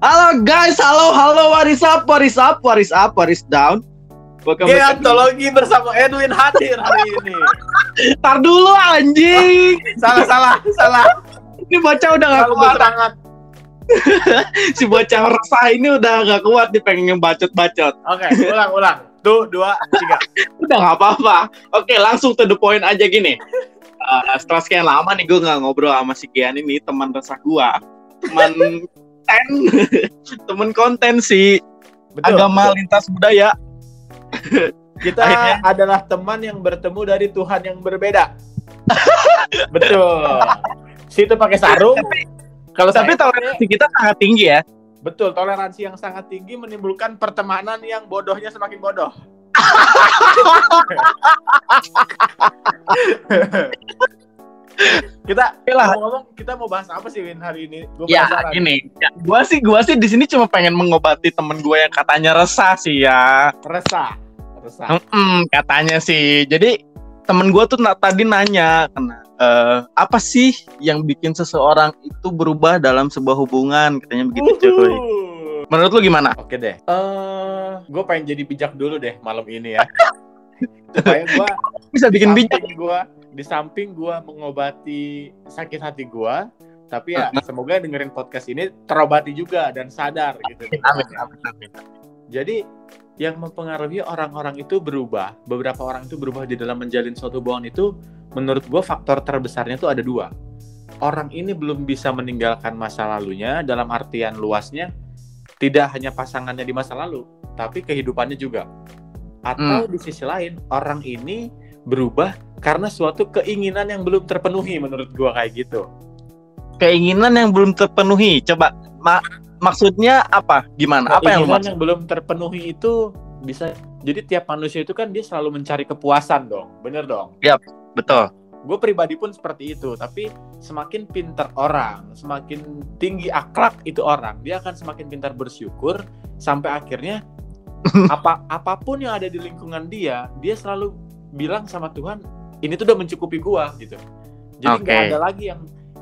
Halo guys, halo halo what is up, what is up, what is up, what is down. Welcome Geontologi bersama Edwin hadir hari ini. Tar dulu anjing. salah salah salah. Ini bocah udah gak kuat. Sangat. si bocah resah ini udah gak kuat nih pengen bacot-bacot. Oke, okay, ulang ulang. Tuh, dua, tiga. udah gak apa-apa. Oke, langsung to the point aja gini. Uh, setelah sekian lama nih gue gak ngobrol sama si Kian ini, teman resah gue. Teman konten. Temen konten sih. Betul, agama betul. lintas budaya. Kita Akhirnya. adalah teman yang bertemu dari Tuhan yang berbeda. Betul. Situ pakai sarung. Kalau tapi toleransi kita sangat tinggi ya. Betul toleransi yang sangat tinggi menimbulkan pertemanan yang bodohnya semakin bodoh kita ngomong-ngomong kita mau bahas apa sih Win hari ini? Gua ya ini, ya, gua sih gua sih di sini cuma pengen mengobati temen gue yang katanya resah sih ya. Resah, resah. Mm -mm, katanya sih. Jadi temen gue tuh tadi nanya kena uh, apa sih yang bikin seseorang itu berubah dalam sebuah hubungan katanya begitu cuy. Menurut lu gimana? Oke deh. Eh, uh, gue pengen jadi bijak dulu deh malam ini ya. Supaya gue bisa bikin bijak. Gue di samping gue mengobati sakit hati gue tapi ya semoga dengerin podcast ini terobati juga dan sadar gitu. amin, amin, amin. jadi yang mempengaruhi orang-orang itu berubah. Beberapa orang itu berubah di dalam menjalin suatu hubungan itu menurut gue faktor terbesarnya itu ada dua. Orang ini belum bisa meninggalkan masa lalunya dalam artian luasnya tidak hanya pasangannya di masa lalu tapi kehidupannya juga. Atau hmm. di sisi lain orang ini berubah karena suatu keinginan yang belum terpenuhi menurut gua kayak gitu. Keinginan yang belum terpenuhi. Coba mak maksudnya apa? Gimana? Apa yang yang belum terpenuhi itu bisa jadi tiap manusia itu kan dia selalu mencari kepuasan dong. Bener dong? Iya, betul. Gue pribadi pun seperti itu, tapi semakin pintar orang, semakin tinggi akhlak itu orang, dia akan semakin pintar bersyukur sampai akhirnya apa apa pun yang ada di lingkungan dia, dia selalu bilang sama Tuhan ini tuh udah mencukupi gua gitu. Jadi nggak okay. ada lagi yang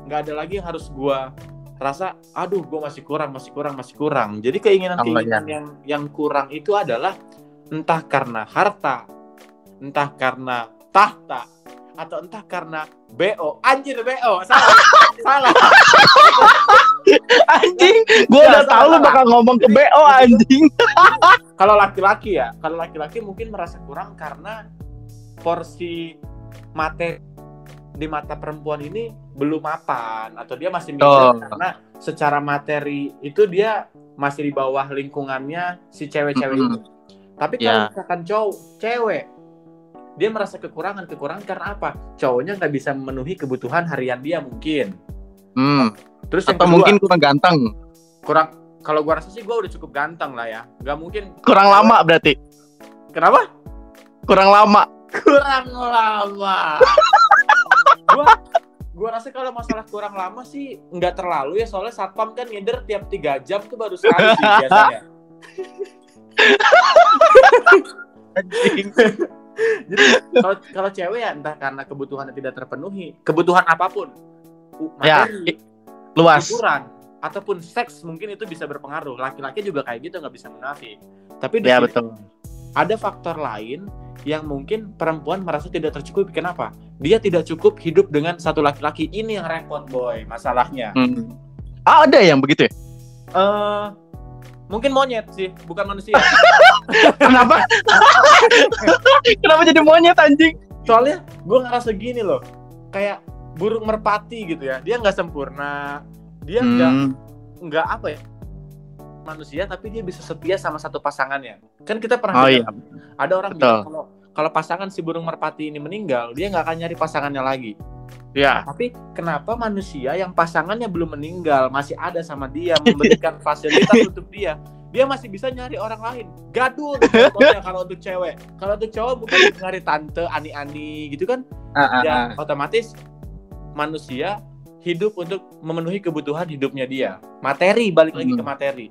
nggak ada lagi yang harus gua rasa aduh gua masih kurang masih kurang masih kurang. Jadi keinginan keinginan yang yang kurang itu adalah entah karena harta entah karena tahta atau entah karena BO anjir BO salah. Salah. Anjing gue udah tahu lu bakal ngomong ke BO anjing. kalau laki-laki ya kalau laki-laki mungkin merasa kurang karena porsi materi di mata perempuan ini belum mapan atau dia masih mikir oh. karena secara materi itu dia masih di bawah lingkungannya si cewek-cewek mm -hmm. itu. Tapi kalau yeah. misalkan cowok, cewek, dia merasa kekurangan, kekurangan karena apa? Cowoknya nggak bisa memenuhi kebutuhan harian dia mungkin. Hmm. Terus atau kedua, mungkin kurang ganteng. Kurang, kalau gua rasa sih gua udah cukup ganteng lah ya. Gak mungkin. Kurang lama berarti. Kenapa? Kurang lama kurang lama. Gua gua rasa kalau masalah kurang lama sih nggak terlalu ya soalnya satpam kan ngider tiap tiga jam tuh baru sekali sih biasanya. Jadi kalau kalau cewek ya entah karena kebutuhannya tidak terpenuhi kebutuhan apa pun ya, materi ya, luas. hiburan ataupun seks mungkin itu bisa berpengaruh. Laki-laki juga kayak gitu nggak bisa munafik. Tapi ya, betul. Ada faktor lain yang mungkin perempuan merasa tidak tercukupi. Kenapa? Dia tidak cukup hidup dengan satu laki-laki. Ini yang repot, boy. Masalahnya. Hmm. Ah, ada yang begitu ya? Uh, mungkin monyet sih, bukan manusia. Kenapa? Kenapa jadi monyet anjing? Soalnya gue ngerasa gini loh, kayak burung merpati gitu ya. Dia nggak sempurna, dia nggak hmm. nggak apa ya? Manusia tapi dia bisa setia sama satu pasangannya. Kan kita pernah oh, iya. ada orang Betul. bilang kalau kalau pasangan si burung merpati ini meninggal, dia nggak akan nyari pasangannya lagi. Ya. Tapi kenapa manusia yang pasangannya belum meninggal masih ada sama dia memberikan fasilitas untuk dia? Dia masih bisa nyari orang lain. Gaduh kalau untuk cewek. Kalau untuk cowok bukan nyari tante ani-ani gitu kan? Uh, uh, ya otomatis manusia hidup untuk memenuhi kebutuhan hidupnya dia. Materi balik lagi hmm. ke materi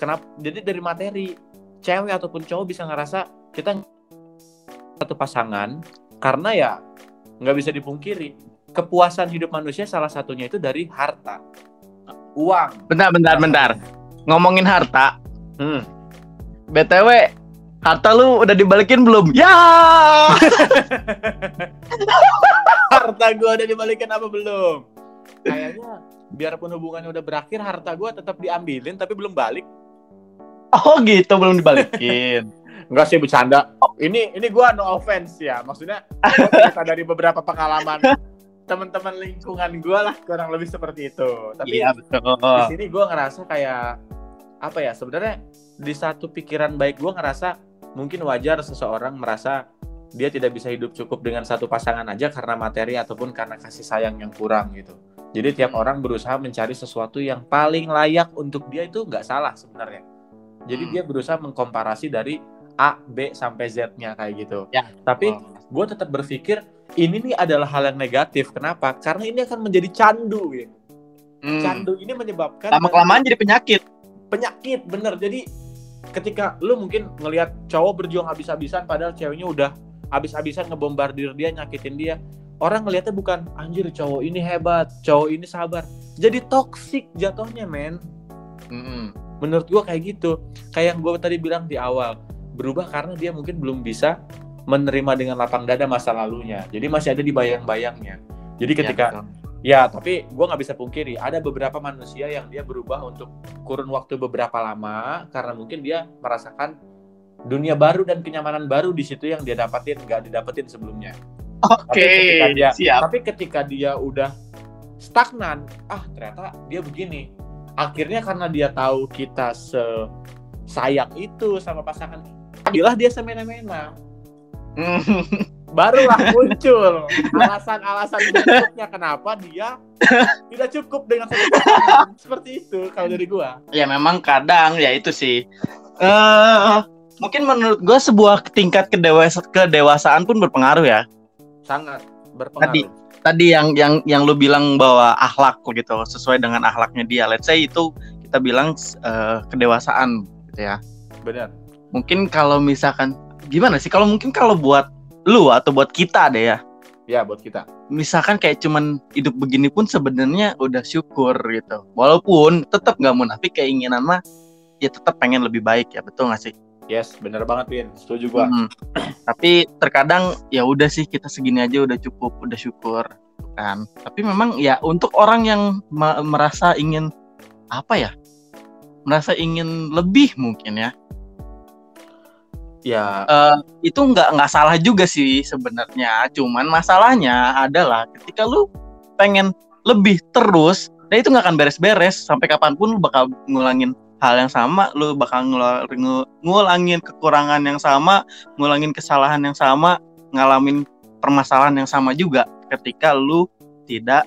kenapa jadi dari materi cewek ataupun cowok bisa ngerasa kita satu pasangan karena ya nggak bisa dipungkiri kepuasan hidup manusia salah satunya itu dari harta uang bentar bentar bentar ngomongin harta, Hmm. BTW harta lu udah dibalikin belum? Ya. harta gue udah dibalikin apa belum? Kayaknya biarpun hubungannya udah berakhir, harta gue tetap diambilin tapi belum balik. Oh gitu belum dibalikin. Enggak sih bercanda. Ini ini gue no offense ya. Maksudnya gua cerita dari beberapa pengalaman teman-teman lingkungan gue lah kurang lebih seperti itu. Tapi Iya betul. di sini gue ngerasa kayak apa ya sebenarnya di satu pikiran baik gue ngerasa mungkin wajar seseorang merasa dia tidak bisa hidup cukup dengan satu pasangan aja karena materi ataupun karena kasih sayang yang kurang gitu. Jadi tiap Hmm. orang berusaha mencari sesuatu yang paling layak untuk dia itu nggak salah sebenarnya. Jadi Hmm. dia berusaha mengkomparasi dari A, B sampai Z-nya kayak gitu. Ya. Tapi Oh. gue tetap berpikir ini nih adalah hal yang negatif. Kenapa? Karena ini akan menjadi candu. Gitu. Hmm. Candu ini menyebabkan Lama kelamaan jadi penyakit. penyakit bener jadi ketika lu mungkin ngelihat cowok berjuang habis-habisan padahal ceweknya udah habis-habisan ngebombardir dia nyakitin dia orang ngelihatnya bukan anjir cowok ini hebat cowok ini sabar jadi toksik jatuhnya men Hmm. Menurut gua kayak gitu kayak yang gua tadi bilang di awal berubah karena dia mungkin belum bisa menerima dengan lapang dada masa lalunya jadi masih ada di bayang-bayangnya jadi ketika Ya, betul. Ya, tapi gue nggak bisa pungkiri ada beberapa manusia yang dia berubah untuk kurun waktu beberapa lama karena mungkin dia merasakan dunia baru dan kenyamanan baru di situ yang dia dapatin nggak didapetin sebelumnya. Oke, Tapi ketika dia- siap. Tapi ketika dia udah stagnan, ah ternyata dia begini. Akhirnya karena dia tahu kita se sayang itu sama pasangan, jadilah dia semena-mena. Barulah muncul alasan-alasan berikutnya kenapa dia tidak cukup dengan satu seperti itu kalau dari gua ya memang kadang ya itu sih. Eh mungkin menurut gue sebuah tingkat kedewasa kedewasaan pun berpengaruh ya. sangat berpengaruh Tadi. Tadi yang yang yang lu bilang bahwa akhlak gitu sesuai dengan akhlaknya dia. Let's say itu kita bilang eh, kedewasaan gitu ya. benar Mungkin kalau misalkan gimana sih kalau mungkin kalau buat lu atau buat kita deh ya. ya buat kita Misalkan kayak cuman hidup begini pun sebenarnya udah syukur gitu. Walaupun tetap nggak munafik keinginan mah ya tetap pengen lebih baik ya betul nggak sih? Yes benar banget Win setuju gua Mm. Tapi terkadang ya udah sih kita segini aja udah cukup, udah syukur kan. Tapi memang ya untuk orang yang merasa ingin apa ya? Merasa ingin lebih mungkin ya. ya Eh, itu nggak nggak salah juga sih sebenarnya. Cuman masalahnya adalah ketika lu pengen lebih terus, nah itu nggak akan beres-beres sampai kapan pun lu bakal ngulangin hal yang sama, lu bakal ngula- ngu- ngulangin kekurangan yang sama, ngulangin kesalahan yang sama, ngalamin permasalahan yang sama juga ketika lu tidak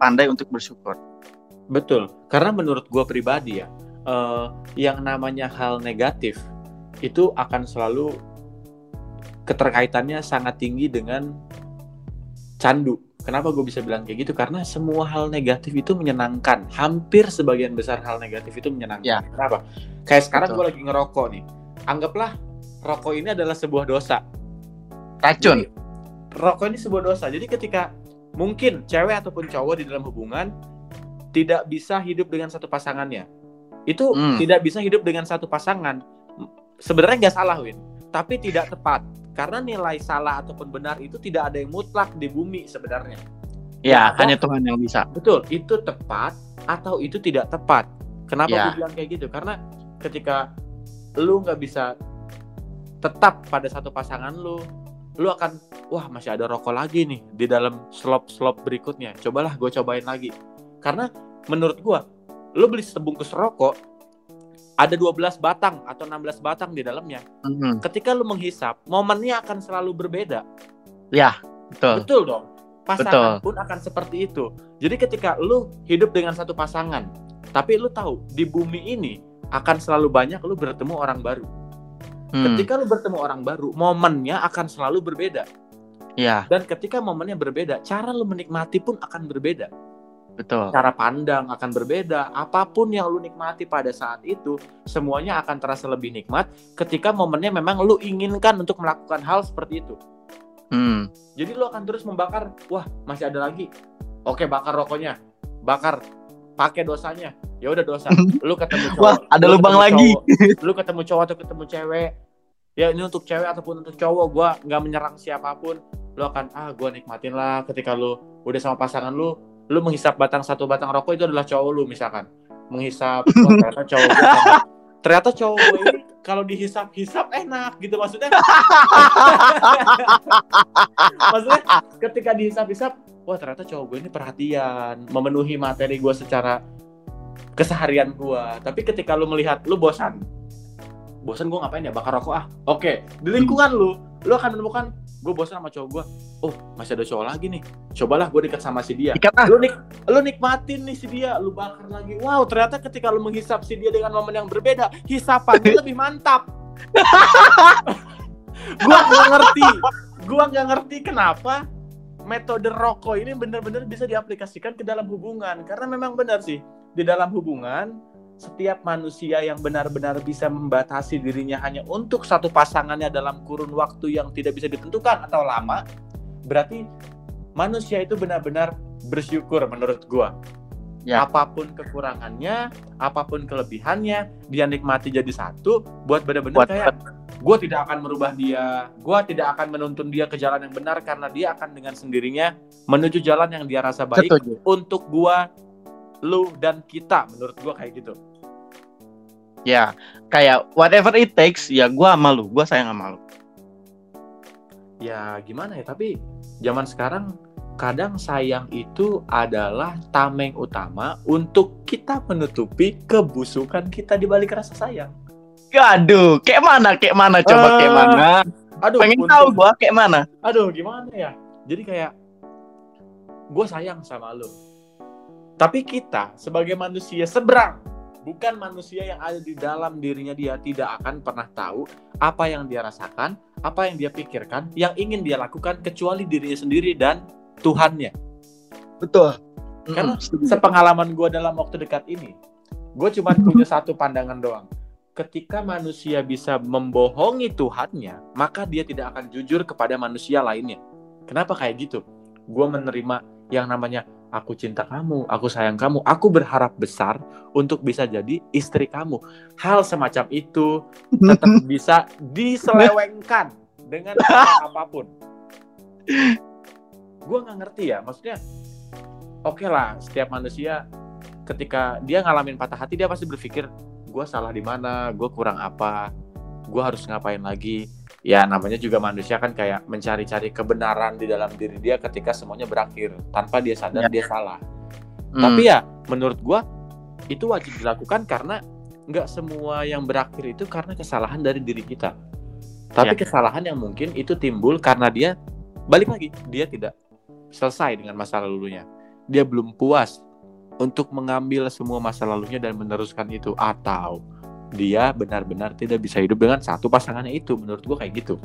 pandai untuk bersyukur. betul karena menurut gua pribadi ya eh, yang namanya hal negatif itu akan selalu keterkaitannya sangat tinggi dengan candu. Kenapa gue bisa bilang kayak gitu? Karena semua hal negatif itu menyenangkan. Hampir sebagian besar hal negatif itu menyenangkan. Ya. Kenapa? Kayak sekarang gue lagi ngerokok nih. Anggaplah rokok ini adalah sebuah dosa. Racun. Jadi, rokok ini sebuah dosa. Jadi ketika mungkin cewek ataupun cowok di dalam hubungan tidak bisa hidup dengan satu pasangannya, itu Hmm. tidak bisa hidup dengan satu pasangan. Sebenarnya nggak salah, Win, tapi tidak tepat karena nilai salah ataupun benar itu tidak ada yang mutlak di bumi sebenarnya. Ya, Ya, hanya Tuhan yang bisa. Betul, itu tepat atau itu tidak tepat. Kenapa Ya. gue bilang kayak gitu? Karena ketika lu nggak bisa tetap pada satu pasangan lu, lu akan wah masih ada rokok lagi nih di dalam slop-slop berikutnya. Cobalah gue cobain lagi. Karena menurut gue, lu beli sebungkus rokok ada 12 batang atau 16 batang di dalamnya. Mhm. Ketika lu menghisap, momennya akan selalu berbeda. Ya, betul. Betul dong. Pasangan Betul. pun akan seperti itu. Jadi ketika lu hidup dengan satu pasangan, tapi lu tahu di bumi ini akan selalu banyak lu bertemu orang baru. Hmm, Ketika lu bertemu orang baru, momennya akan selalu berbeda. Ya, Dan ketika momennya berbeda, cara lu menikmati pun akan berbeda. Betul. Cara pandang akan berbeda. Apa pun yang lu nikmati pada saat itu, semuanya akan terasa lebih nikmat ketika momennya memang lu inginkan untuk melakukan hal seperti itu. Hmm, Jadi lu akan terus membakar, wah masih ada lagi. Oke bakar rokoknya, bakar, pakai dosanya. ya udah dosa lu ketemu cowok Wah, ada lu lubang lagi. cowok, lu ketemu cowok atau ketemu cewek ya ini untuk cewek ataupun untuk cowok gua nggak menyerang siapa pun lu akan ah gua nikmatin lah ketika lu udah sama pasangan lu lu menghisap batang satu batang rokok itu adalah cowok lu misalkan. Menghisap ternyata cowok gua sama- ternyata cowok gue ini kalau dihisap-hisap enak gitu maksudnya. Maksudnya ketika dihisap-hisap wah ternyata cowok gue ini perhatian memenuhi materi gue secara keseharian gue tapi ketika lu melihat lu bosan. Bosan gue ngapain ya? Bakar rokok ah. Oke di lingkungan lu lu akan menemukan gue bosan sama cowok gue oh masih ada cowok lagi nih. Cobalah gue dekat sama si dia. Ikat ah. lu nik lu nikmatin nih si dia. Lu bakar lagi. Wow ternyata ketika lu menghisap si dia dengan momen yang berbeda hisapannya lebih mantap. Gua nggak ngerti. Gua nggak ngerti kenapa metode rokok ini benar-benar bisa diaplikasikan ke dalam hubungan. Karena memang benar sih di dalam hubungan setiap manusia yang benar-benar bisa membatasi dirinya hanya untuk satu pasangannya dalam kurun waktu yang tidak bisa ditentukan atau lama berarti manusia itu benar-benar bersyukur menurut gua Ya. apa pun kekurangannya apa pun kelebihannya dia nikmati jadi satu buat benar-benar kayak gue tidak akan merubah dia gue tidak akan menuntun dia ke jalan yang benar karena dia akan dengan sendirinya menuju jalan yang dia rasa baik Setuju. untuk gua lu dan kita menurut gua kayak gitu Ya, kayak whatever it takes, ya gua sama lu, gua sayang sama lu. ya gimana ya tapi zaman sekarang kadang sayang itu adalah tameng utama untuk kita menutupi kebusukan kita di balik rasa sayang Aduh, kayak mana? Kayak mana? Coba kayak Eh, mana? aduh Pengen untuk- tahu gua kayak mana? aduh gimana ya jadi kayak gue sayang sama lo tapi kita sebagai manusia seberang bukan manusia yang ada di dalam dirinya dia tidak akan pernah tahu apa yang dia rasakan apa yang dia pikirkan yang ingin dia lakukan kecuali dirinya sendiri dan Tuhannya. Betul. Karena sepengalaman gue dalam waktu dekat ini gue cuma punya satu pandangan doang. Ketika manusia bisa membohongi Tuhannya maka dia tidak akan jujur kepada manusia lainnya. Kenapa kayak gitu? Gue menerima yang namanya aku cinta kamu aku sayang kamu aku berharap besar untuk bisa jadi istri kamu. Hal semacam itu tetap bisa diselewengkan dengan apa pun. Gue nggak ngerti ya maksudnya oke lah setiap manusia ketika dia ngalamin patah hati dia pasti berpikir gue salah di mana? Gue kurang apa? Gue harus ngapain lagi ya namanya juga manusia kan kayak mencari-cari kebenaran di dalam diri dia ketika semuanya berakhir tanpa dia sadar Ya. dia salah mm. tapi ya menurut gua itu wajib dilakukan karena nggak semua yang berakhir itu karena kesalahan dari diri kita. Tapi Ya. kesalahan yang mungkin itu timbul karena dia balik lagi dia tidak selesai dengan masa lalunya. Dia belum puas untuk mengambil semua masa lalunya dan meneruskan itu atau dia benar-benar tidak bisa hidup dengan satu pasangannya itu menurut gua kayak gitu.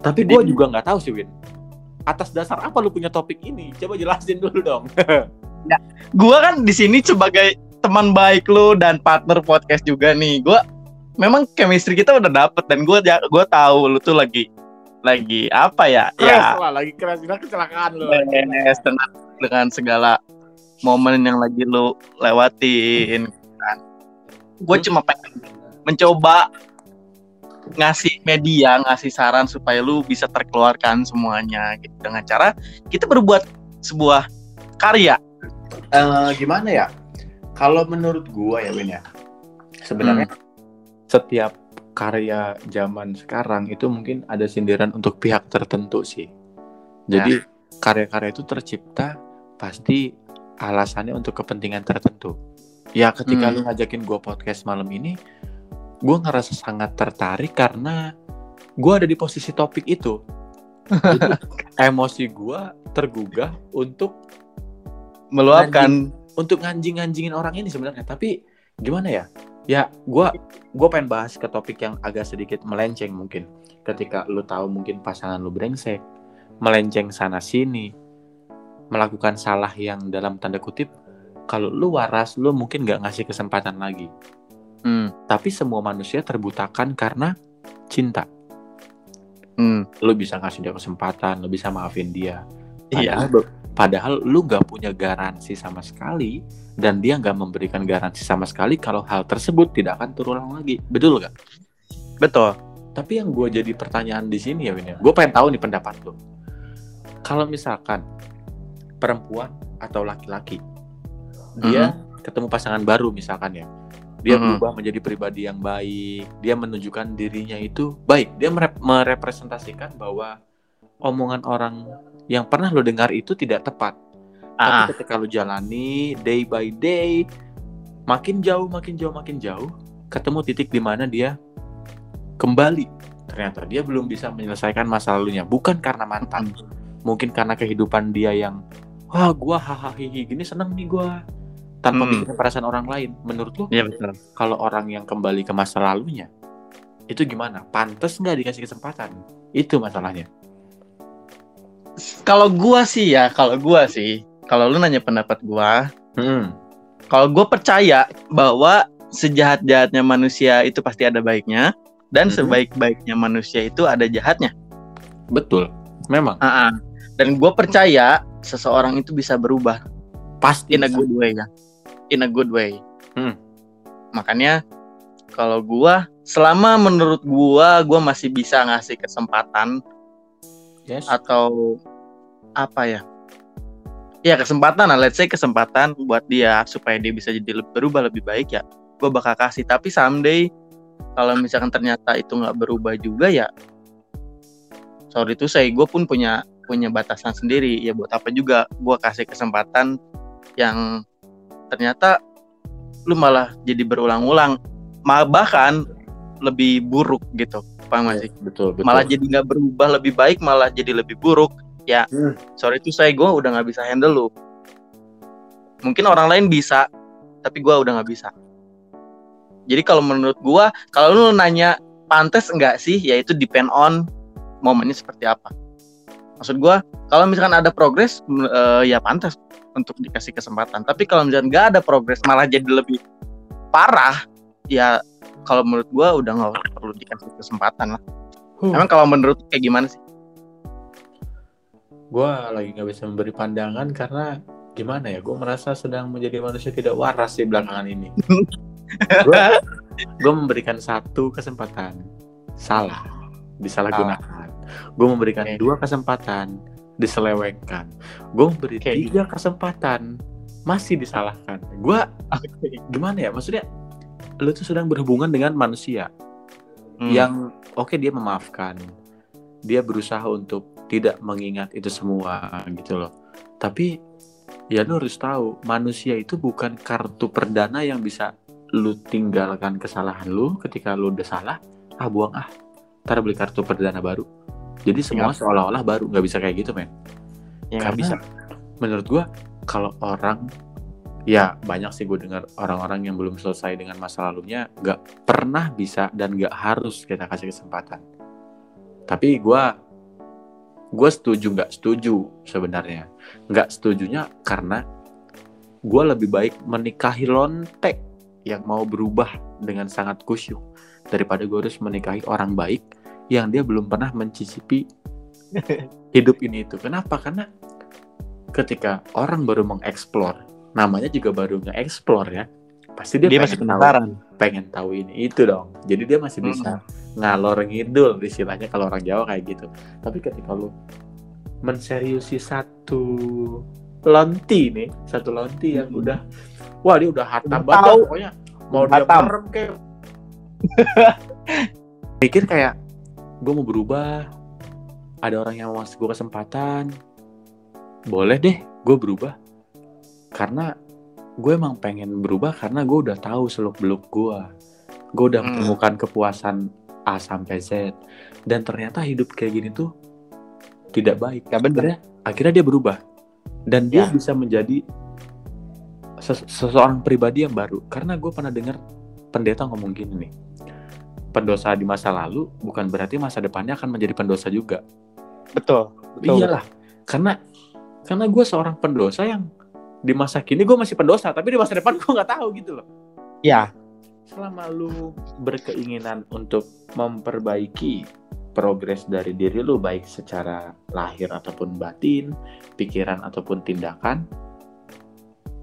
Tapi gua juga nggak tahu sih Win. Atas dasar apa lu punya topik ini? Coba jelasin dulu dong. gua kan di sini sebagai teman baik lu dan partner podcast juga nih. Gua memang chemistry kita udah dapet dan gua ja- gua tahu lu tuh lagi lagi apa ya? Keras ya, lah, lagi keras Bilang kecelakaan lu. beres dengan, dengan segala momen yang lagi lu lewatin kan. Gue cuma pengen mencoba ngasih media, ngasih saran supaya lu bisa terkeluarkan semuanya gitu dengan cara kita berbuat sebuah karya. Eh, gimana ya? Kalau menurut gua ya Win ya, sebenarnya setiap karya zaman sekarang itu mungkin ada sindiran untuk pihak tertentu sih. Jadi karya-karya itu tercipta pasti alasannya untuk kepentingan tertentu. Ya ketika Hmm. lu ngajakin gua podcast malam ini, gua ngerasa sangat tertarik karena gua ada di posisi topik itu. Jadi, emosi gua tergugah untuk Meluapkan. untuk nganjing-nganjingin orang ini sebenarnya. Tapi gimana ya? Ya gua gua pengen bahas ke topik yang agak sedikit melenceng mungkin. Ketika lu tahu mungkin pasangan lu brengsek melenceng sana sini melakukan salah yang dalam tanda kutip kalau lu waras lu mungkin nggak ngasih kesempatan lagi Hmm, tapi semua manusia terbutakan karena cinta hmm, lu bisa ngasih dia kesempatan lu bisa maafin dia Iya. Padahal, be- padahal lu nggak punya garansi sama sekali dan dia nggak memberikan garansi sama sekali kalau hal tersebut tidak akan terulang lagi betul gak? Betul. Tapi yang gue jadi pertanyaan di sini ya Win ya, gue pengen tahu nih pendapat lo. Kalau misalkan perempuan atau laki-laki dia ketemu pasangan baru misalkan ya, dia Mhm. berubah menjadi pribadi yang baik, dia menunjukkan dirinya itu baik, dia merep- merepresentasikan bahwa omongan orang yang pernah lo dengar itu tidak tepat. Ah, Tapi ketika lo jalani day by day, makin jauh, makin jauh, makin jauh, ketemu titik di mana dia kembali. Ternyata dia belum bisa menyelesaikan masa lalunya, bukan karena mantan, mungkin karena kehidupan dia yang, wah gua hahaha hihi gini seneng nih gua, tanpa Hmm. mikirin perasaan orang lain. Menurut Iya betul. kalau orang yang kembali ke masa lalunya, itu gimana? Pantes nggak dikasih kesempatan? Itu masalahnya. Kalau gua sih ya, kalau gua sih, kalau lu nanya pendapat gua, Hmm. kalau gua percaya bahwa sejahat-jahatnya manusia itu pasti ada baiknya dan Mhm. sebaik-baiknya manusia itu ada jahatnya. Betul, memang Ah, ah. Dan gua percaya seseorang itu bisa berubah pasti in a bisa. good way ya. In a good way. Hmm. Makanya kalau gua selama menurut gua gua masih bisa ngasih kesempatan Yes. atau apa ya? Ya kesempatan lah, let's say kesempatan buat dia supaya dia bisa jadi lebih berubah lebih baik ya. Gue bakal kasih. Tapi someday kalau misalkan ternyata itu nggak berubah juga ya, sorry itu saya gue pun punya punya batasan sendiri. Ya buat apa juga gue kasih kesempatan yang ternyata lu malah jadi berulang-ulang, malah bahkan lebih buruk gitu. Paham gak sih? betul, betul. malah jadi nggak berubah lebih baik malah jadi lebih buruk ya Hmm. sorry itu saya gue udah nggak bisa handle lu mungkin orang lain bisa tapi gue udah nggak bisa jadi kalau menurut gue kalau lu nanya pantas enggak sih ya itu depend on momennya seperti apa maksud gue kalau misalkan ada progres eh, ya pantas untuk dikasih kesempatan tapi kalau misalkan nggak ada progres malah jadi lebih parah ya kalau menurut gue udah nggak perlu dikasih kesempatan lah Huh. Emang kalau menurut kayak gimana sih? gue lagi nggak bisa memberi pandangan karena gimana ya gue merasa sedang menjadi manusia tidak waras di belakangan ini gue memberikan satu kesempatan salah disalahgunakan gue memberikan Oke. dua kesempatan diselewengkan. Gue memberi Oke. tiga kesempatan. Masih disalahkan. Gue gimana ya? Maksudnya lu tuh sedang berhubungan dengan manusia Hmm. yang oke dia memaafkan. Dia berusaha untuk tidak mengingat itu semua gitu loh. Tapi ya lu harus tahu manusia itu bukan kartu perdana yang bisa lu tinggalkan kesalahan lu ketika lu udah salah. Ah buang ah. Ntar beli kartu perdana baru jadi semua seolah-olah baru nggak bisa kayak gitu men. Ya, nggak bisa. menurut gua kalau orang ya banyak sih gue dengar orang-orang yang belum selesai dengan masa lalunya nggak pernah bisa dan nggak harus kita kasih kesempatan. Tapi gua gue setuju nggak setuju sebenarnya. Nggak setujunya karena gua lebih baik menikahi lontek yang mau berubah dengan sangat kusyuk daripada gue harus menikahi orang baik yang dia belum pernah mencicipi hidup ini itu kenapa karena ketika orang baru mengeksplor namanya juga baru nge-explore ya pasti dia, dia masih pengen tahu, penasaran. pengen tahu ini itu dong jadi dia masih Hmm. bisa ngalor ngidul istilahnya kalau orang Jawa kayak gitu tapi ketika lu menseriusi satu lonti nih satu lonti yang Hmm. udah wah dia udah hatam banget tahu. pokoknya mau dia Hatam. merem kayak pikir kayak gue mau berubah. Ada orang yang mau ngasih gue kesempatan. Boleh deh gue berubah. Karena gue emang pengen berubah karena gue udah tahu seluk beluk gue gue udah Hmm. menemukan kepuasan A sampai Z. Dan ternyata hidup kayak gini tuh tidak baik. Ya bener. akhirnya akhirnya dia berubah. Dan dia Ya. bisa menjadi ses- seseorang pribadi yang baru. Karena gue pernah dengar pendeta ngomong gini nih pendosa di masa lalu bukan berarti masa depannya akan menjadi pendosa juga Betul. Betul. iyalah karena karena gue seorang pendosa yang di masa kini gue masih pendosa tapi di masa depan gue nggak tahu gitu loh Ya. selama lu berkeinginan untuk memperbaiki progres dari diri lu baik secara lahir ataupun batin, pikiran ataupun tindakan,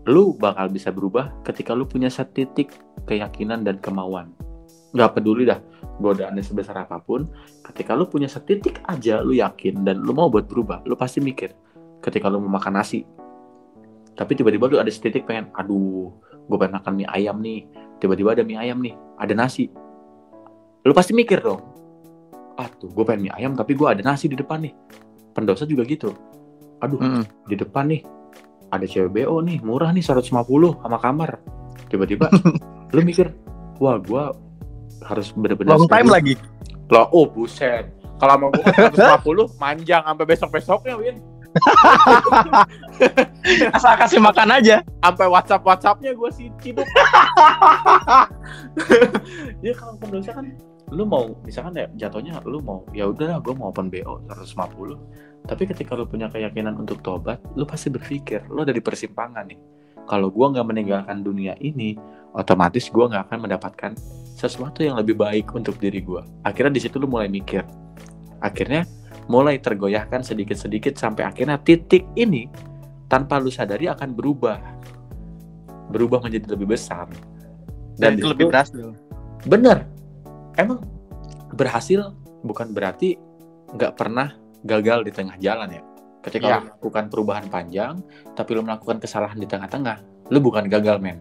lu bakal bisa berubah ketika lu punya setitik keyakinan dan kemauan. Gak peduli dah godaannya sebesar apa pun, ketika lu punya setitik aja lu yakin dan lu mau buat berubah, lu pasti mikir ketika lu mau makan nasi. Tapi tiba-tiba lu ada setitik pengen, aduh, gue pengen makan mie ayam nih. Tiba-tiba ada mie ayam nih, ada nasi. Lu pasti mikir dong, ah tuh gue pengen mie ayam tapi gue ada nasi di depan nih pendosa juga gitu aduh Mm. di depan nih ada cewek BO nih murah nih 150 sama kamar tiba-tiba lu mikir wah gue harus bener-bener Long time serius. lagi. Lah, oh buset kalau sama gue 150 manjang sampai besok-besoknya Win Asal kasih makan aja. sampai WhatsApp WhatsAppnya gue sih ciduk ya kalau pendosa kan lu mau misalkan ya jatuhnya lu mau ya udahlah gue mau open BO 150 tapi ketika lu punya keyakinan untuk tobat lu pasti berpikir lu ada di persimpangan nih kalau gue nggak meninggalkan dunia ini otomatis gue nggak akan mendapatkan sesuatu yang lebih baik untuk diri gue akhirnya di situ lu mulai mikir. Akhirnya mulai tergoyahkan sedikit-sedikit sampai akhirnya titik ini tanpa lu sadari akan berubah. Berubah menjadi lebih besar. Dan itu situ- lebih berhasil. bener. Emang berhasil bukan berarti nggak pernah gagal di tengah jalan ya. Ketika Iya. lu melakukan perubahan panjang tapi lu melakukan kesalahan di tengah-tengah lu bukan gagal men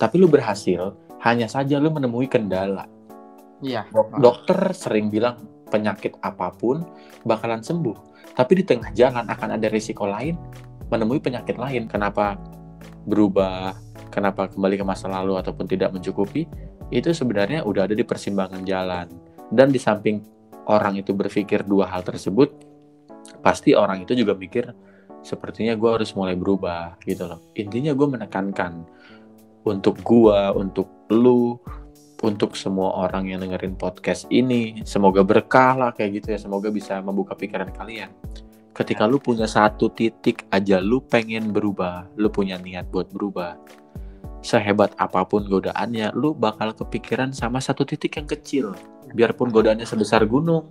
tapi lu berhasil hanya saja lu menemui kendala. Iya. Dok- dokter sering bilang penyakit apa pun bakalan sembuh. Tapi di tengah jalan akan ada risiko lain menemui penyakit lain. Kenapa berubah? Kenapa kembali ke masa lalu ataupun tidak mencukupi? Itu sebenarnya udah ada di persimpangan jalan. Dan di samping orang itu berpikir dua hal tersebut pasti orang itu juga mikir sepertinya gue harus mulai berubah gitu loh. Intinya gue menekankan untuk gua untuk lu untuk semua orang yang dengerin podcast ini. Semoga berkah lah kayak gitu ya. Semoga bisa membuka pikiran kalian. Ketika lu punya satu titik aja lu pengen berubah lu punya niat buat berubah sehebat apa pun godaannya lu bakal kepikiran sama satu titik yang kecil. Biarpun godaannya sebesar gunung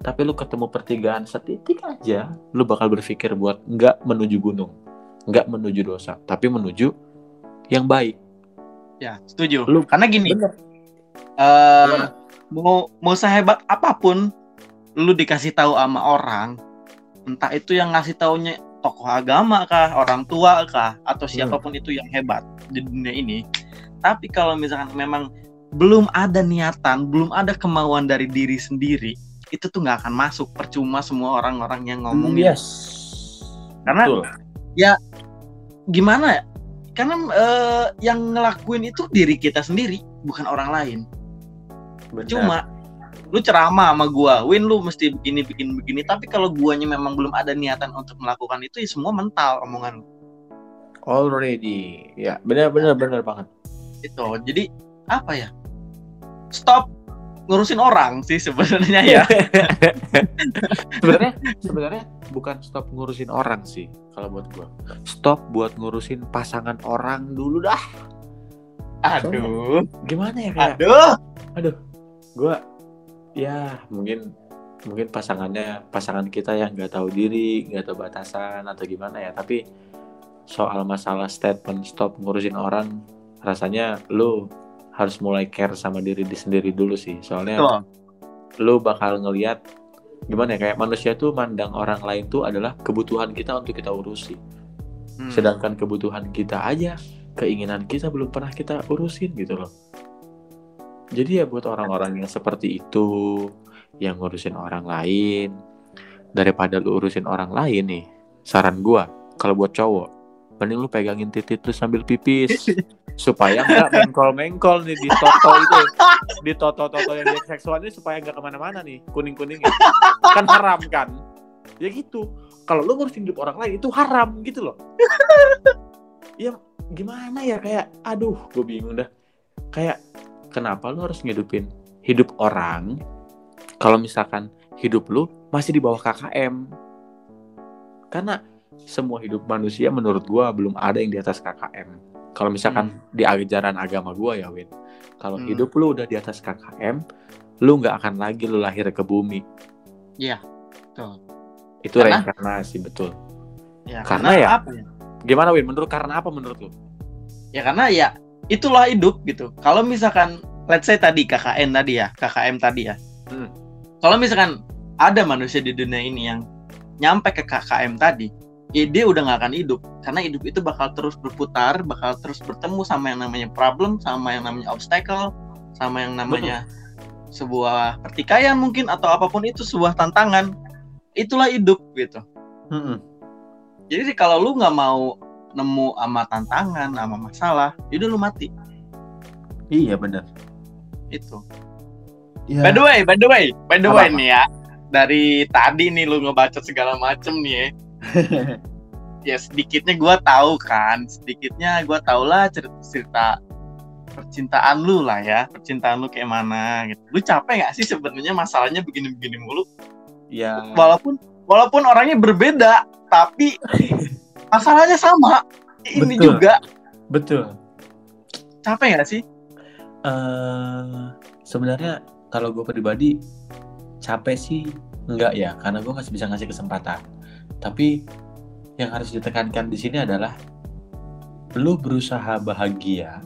tapi lu ketemu pertigaan setitik aja lu bakal berpikir buat nggak menuju gunung nggak menuju dosa tapi menuju yang baik Ya, setuju. Lu- Karena gini, bener eh mau mau sehebat apa pun lu dikasih tahu sama orang, entah itu yang ngasih taunya tokoh agama kah, orang tua kah, atau siapa pun itu yang hebat di dunia ini. Tapi kalau misalkan memang belum ada niatan, belum ada kemauan dari diri sendiri, itu tuh nggak akan masuk. Percuma semua orang-orang yang ngomongin. yes Karena Betul. gimana ya? Karena eh, yang ngelakuin itu diri kita sendiri, bukan orang lain. Benar. Cuma lu ceramah sama gua, Win lu mesti begini bikin begini, tapi kalau guanya memang belum ada niatan untuk melakukan itu ya semua mental omongan lu. already ya benar benar benar banget itu. Jadi apa ya? Stop ngurusin orang sih sebenarnya ya. sebenarnya sebenarnya bukan stop ngurusin orang sih kalau buat gua. Stop buat ngurusin pasangan orang dulu dah. Aduh, gimana ya kayak? Aduh. gua ya mungkin mungkin pasangannya pasangan kita yang nggak tahu diri nggak tahu batasan atau gimana ya. Tapi soal masalah statement stop ngurusin orang rasanya lu harus mulai care sama diri di sendiri dulu sih soalnya Betul. lu bakal ngelihat gimana ya kayak manusia tuh mandang orang lain tuh adalah kebutuhan kita untuk kita urusi Hmm. sedangkan kebutuhan kita aja keinginan kita belum pernah kita urusin gitu loh jadi ya buat orang-orang yang seperti itu yang ngurusin orang lain daripada lu urusin orang lain nih saran gua kalau buat cowok mending lu pegangin titit lu sambil pipis. Supaya nggak mengkol-mengkol nih di toto itu. Di toto-toto yang dia seksual ini supaya nggak ke mana-mana nih kuning-kuningnya. Kan haram kan? Ya gitu. Kalau lu ngurusin hidup orang lain itu haram gitu loh. Ya gimana ya? Kayak aduh gue bingung dah. Kayak kenapa lu harus ngidupin hidup orang kalau misalkan hidup lu masih di bawah KKM karena semua hidup manusia menurut gua belum ada yang di atas KKM kalau misalkan di ajaran agama gua ya Win kalau Hmm. hidup lu udah di atas KKM lu nggak akan lagi lu lahir ke bumi Iya, betul. Itu Karena- reinkarnasi betul. Ya, Karena ya- apa ya? Gimana Win? Menurut karena apa menurut lu? Ya karena ya itulah hidup gitu. Kalau misalkan let's say tadi KKN tadi ya, KKM tadi ya. Hmm. Kalau misalkan ada manusia di dunia ini yang nyampe ke KKM tadi, ya dia udah nggak akan hidup karena hidup itu bakal terus berputar, bakal terus bertemu sama yang namanya problem, sama yang namanya obstacle, sama yang namanya sebuah pertikaian mungkin atau apa pun itu sebuah tantangan. Itulah hidup gitu. Jadi kalau lu nggak mau nemu sama tantangan, sama masalah, yaudah lu mati. Iya benar. Itu. Ya. By the way, by the way, by the Apa, way nih ya. Dari tadi nih lu ngebacot segala macem nih ya. ya sedikitnya gua tahu kan, sedikitnya gua tau lah cerita, cerita percintaan lu lah ya, percintaan lu kayak mana gitu. Lu capek gak sih sebenarnya masalahnya begini-begini mulu? ya. Walaupun walaupun orangnya berbeda, tapi masalahnya sama. Ini Betul. juga Betul. capek gak sih? eh sebenarnya kalau gue pribadi capek sih enggak ya karena gue masih bisa ngasih kesempatan tapi yang harus ditekankan di sini adalah lu berusaha bahagia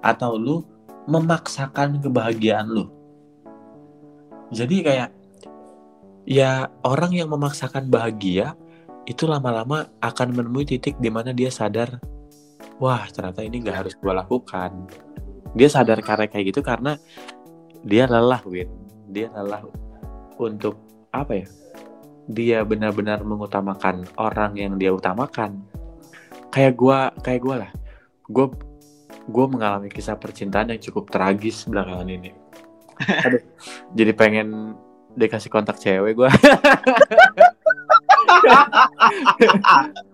atau lu memaksakan kebahagiaan lu. Jadi kayak ya orang yang memaksakan bahagia itu lama-lama akan menemui titik di mana dia sadar wah ternyata ini nggak harus gue lakukan. Dia sadar karena kayak gitu karena dia lelah Win. Dia lelah untuk apa ya dia benar-benar mengutamakan orang yang dia utamakan. Kayak gua kayak gua lah. Gua gua mengalami kisah percintaan yang cukup tragis belakangan ini. Aduh, jadi pengen dikasih kontak cewek gua.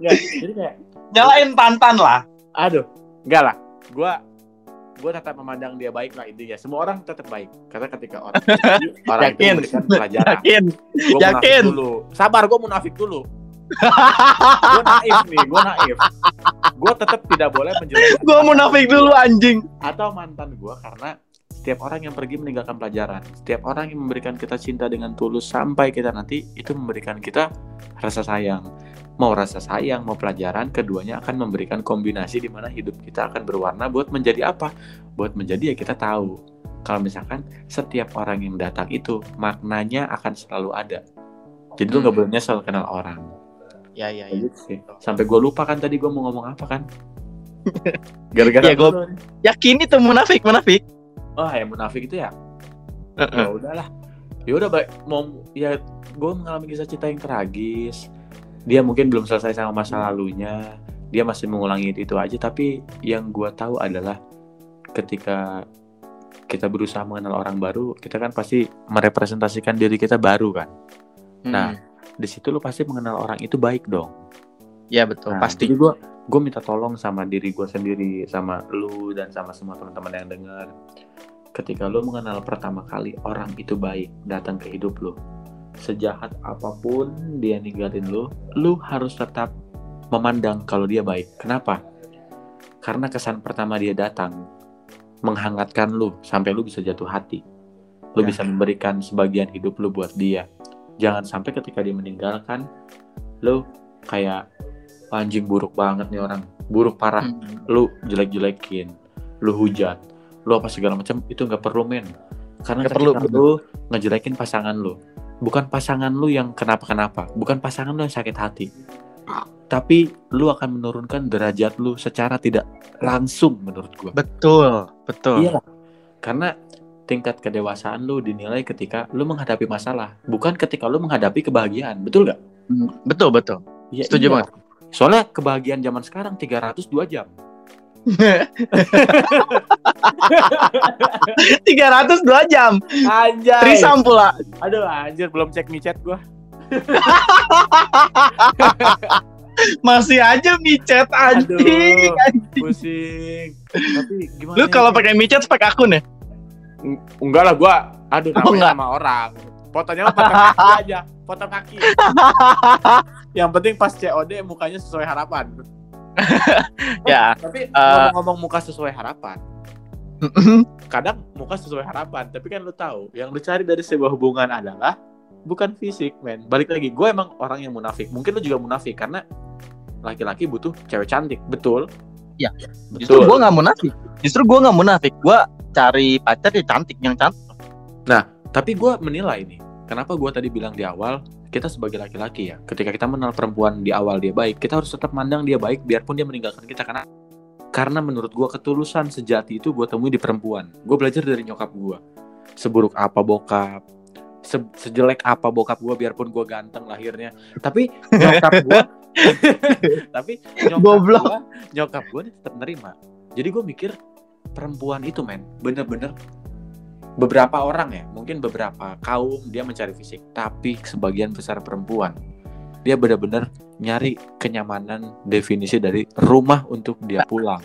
Nggak, jadi kayak Nyalain tantan lah. aduh enggak lah. Gua gua tetap memandang dia baik lah intinya semua orang tetap baik karena ketika orang orang itu Yakin. memberikan pelajaran Yakin. Gua Yakin. dulu sabar gua munafik dulu gua naif nih gua naif gua tetap tidak boleh menjelekkan Gua munafik dulu anjing. atau mantan gua karena setiap orang yang pergi meninggalkan pelajaran setiap orang yang memberikan kita cinta dengan tulus sampai kita nanti itu memberikan kita rasa sayang mau rasa sayang mau pelajaran keduanya akan memberikan kombinasi di mana hidup kita akan berwarna buat menjadi apa? Buat menjadi ya kita tahu. Kalau misalkan setiap orang yang datang itu maknanya akan selalu ada. Jadi lu Hmm. nggak boleh nyesel kenal orang. Ya ya Kayak gitu sampai gue lupa kan tadi gue mau ngomong apa kan? Gara-gara Ya, lu. nih. Yakin itu munafik, munafik. oh ya munafik itu ya? Ya udahlah. Ya udah baik. Mau ya gue mengalami kisah cinta yang tragis dia mungkin belum selesai sama masa lalunya dia masih mengulangi itu aja. Tapi yang gue tahu adalah ketika kita berusaha mengenal orang baru kita kan pasti merepresentasikan diri kita baru kan. Nah, di situ lu pasti mengenal orang itu baik dong. Ya betul, Nah, pasti. gue gue minta tolong sama diri gue sendiri sama lu dan sama semua teman-teman yang dengar. Ketika lu mengenal pertama kali orang itu baik datang ke hidup lu sejahat apa pun dia ninggalin lu lu harus tetap memandang kalau dia baik. Kenapa? Karena kesan pertama dia datang menghangatkan lu sampai lu bisa jatuh hati. Lu Ya. bisa memberikan sebagian hidup lu buat dia. Jangan sampai ketika dia meninggalkan lu kayak anjing buruk banget nih orang. Buruk parah. Hmm. lu jelek-jelekin lu hujat lu apa segala macam itu nggak perlu men. Karena ketika perlu, lu ngejelekin pasangan lu bukan pasangan lu yang kenapa-kenapa bukan pasangan lu yang sakit hati tapi lu akan menurunkan derajat lu secara tidak langsung menurut gua Betul, betul. iya karena tingkat kedewasaan lu dinilai ketika lu menghadapi masalah bukan ketika lu menghadapi kebahagiaan betul nggak Hmm, Betul, betul. Ya, Setuju iya. banget. soalnya kebahagiaan zaman sekarang 302 jam 302 jam. Anjay. Trisam pula. Aduh anjir belum cek micet gua. Masih aja micet anjing. Aduh. anjing. Pusing. Tapi gimana? Lu ya? kalau pakai micet pakai akun ya? Eng- enggak lah gua aduh Oh, enggak. sama orang. Fotonya mah foto kaki aja, foto kaki. Yang penting pas COD mukanya sesuai harapan. ya. Tapi Eh. ngomong-ngomong muka sesuai harapan, kadang muka sesuai harapan, tapi kan lu tahu, yang lu cari dari sebuah hubungan adalah bukan fisik men balik lagi gue emang orang yang munafik mungkin lu juga munafik karena laki-laki butuh cewek cantik betul Ya, Justru gue nggak munafik. Justru gue nggak munafik. Gue cari pacar yang cantik, yang cantik. tapi gue menilai nih kenapa gue tadi bilang di awal kita sebagai laki-laki ya ketika kita mengenal perempuan di awal dia baik kita harus tetap mandang dia baik biarpun dia meninggalkan kita. Karena karena menurut gue ketulusan sejati itu gue temui di perempuan. Gue belajar dari nyokap gue seburuk apa bokap se- sejelek apa bokap gue biarpun gue ganteng lahirnya. Tapi nyokap gue tapi nyokap gue nyokap gue tetap nerima. Jadi gue mikir perempuan itu men bener-bener beberapa orang ya mungkin beberapa kaum dia mencari fisik tapi sebagian besar perempuan dia benar-benar nyari kenyamanan definisi dari rumah untuk dia pulang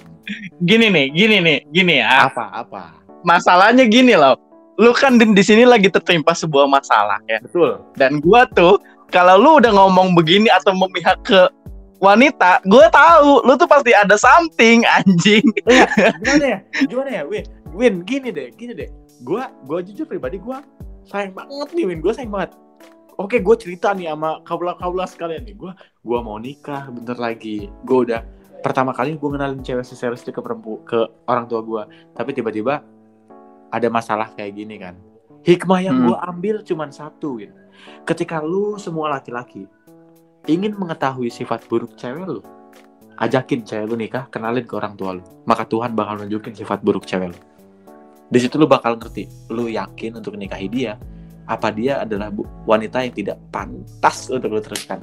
Gini nih, gini nih, gini ya. apa apa Masalahnya gini loh. Lu kan di, di sini lagi tertimpa sebuah masalah ya. betul Dan gua tuh kalau lu udah ngomong begini atau memihak ke wanita, gue tahu lu tuh pasti ada something anjing. gimana ya gimana ya Win Win gini deh gini deh gua gua jujur pribadi gua sayang banget nih Win. Gua sayang banget. Oke gue cerita nih sama kaula kaula sekalian nih. Gua gua mau nikah bentar lagi. Gua udah pertama kali gue kenalin cewek seserius itu ke perempu ke orang tua gua. Tapi tiba-tiba ada masalah kayak gini kan. Hikmah yang Hmm. gua ambil cuman satu Win. Ketika lu semua laki-laki ingin mengetahui sifat buruk cewek lu ajakin cewek lu nikah, kenalin ke orang tua lu. Maka Tuhan bakal nunjukin sifat buruk cewek lu. Di situ lu bakal ngerti, lu yakin untuk nikahi dia, apa dia adalah bu- wanita yang tidak pantas untuk lu teruskan.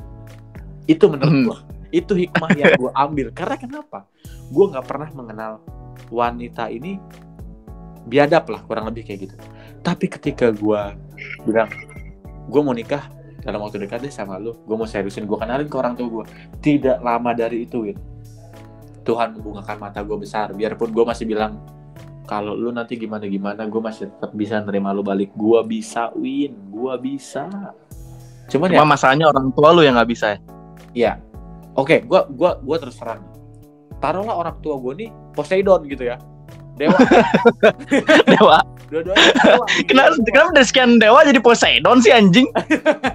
Itu menurut Hmm. gua, itu hikmah yang gua ambil. Karena kenapa? Gua nggak pernah mengenal wanita ini biadab lah, kurang lebih kayak gitu. Tapi ketika gua bilang, gua mau nikah dalam waktu dekat deh sama lu, gua mau seriusin, gua kenalin ke orang tua gua tidak lama dari itu Win Tuhan membukakan mata gue besar biarpun gue masih bilang kalau lu nanti gimana gimana gue masih tetap bisa nerima lu balik gue bisa Win gue bisa cuman ya Cuma masalahnya orang tua lu yang nggak bisa ya. ya oke gue gua gua terus terang taruhlah orang tua gue nih Poseidon gitu ya dewa Dewa. dua-duanya dewa Kenapa, kenapa dari sekian dewa jadi Poseidon sih anjing?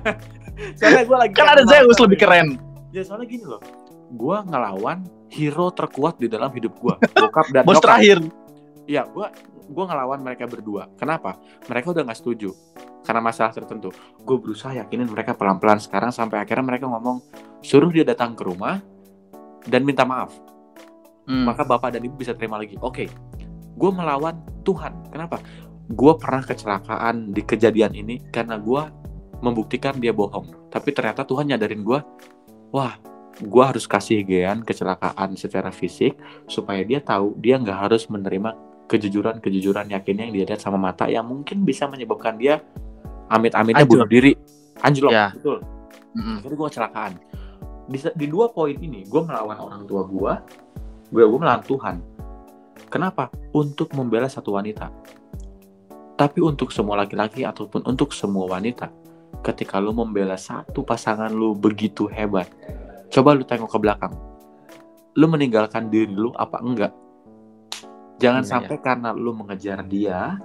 soalnya gue lagi Kan ada Zeus lebih keren. ya soalnya gini loh gue ngelawan hero terkuat di dalam hidup gue bokap dan Bos nyokap. terakhir. Iya, gua gua ngelawan mereka berdua. Kenapa? Mereka udah nggak setuju karena masalah tertentu. Gue berusaha yakinin mereka pelan-pelan sekarang sampai akhirnya mereka ngomong suruh dia datang ke rumah dan minta maaf. Hmm. Maka bapak dan ibu bisa terima lagi. Oke, gue melawan Tuhan. Kenapa? Gue pernah kecelakaan di kejadian ini karena gue membuktikan dia bohong. Tapi ternyata Tuhan nyadarin gue, wah, gue harus kasih Gean kecelakaan secara fisik supaya dia tahu dia nggak harus menerima kejujuran-kejujuran yakinnya yang dia lihat sama mata yang mungkin bisa menyebabkan dia amit-amitnya bunuh diri. Anjlok, Ya. betul. Mm-mm. Akhirnya gue kecelakaan. Di, di dua poin ini, gue melawan orang tua gue, gue gue melawan Tuhan. Kenapa? Untuk membela satu wanita. Tapi untuk semua laki-laki ataupun untuk semua wanita, ketika lu membela satu pasangan lu begitu hebat, coba lu tengok ke belakang. Lu meninggalkan diri lu apa enggak? Jangan Iya, sampai karena lu mengejar dia,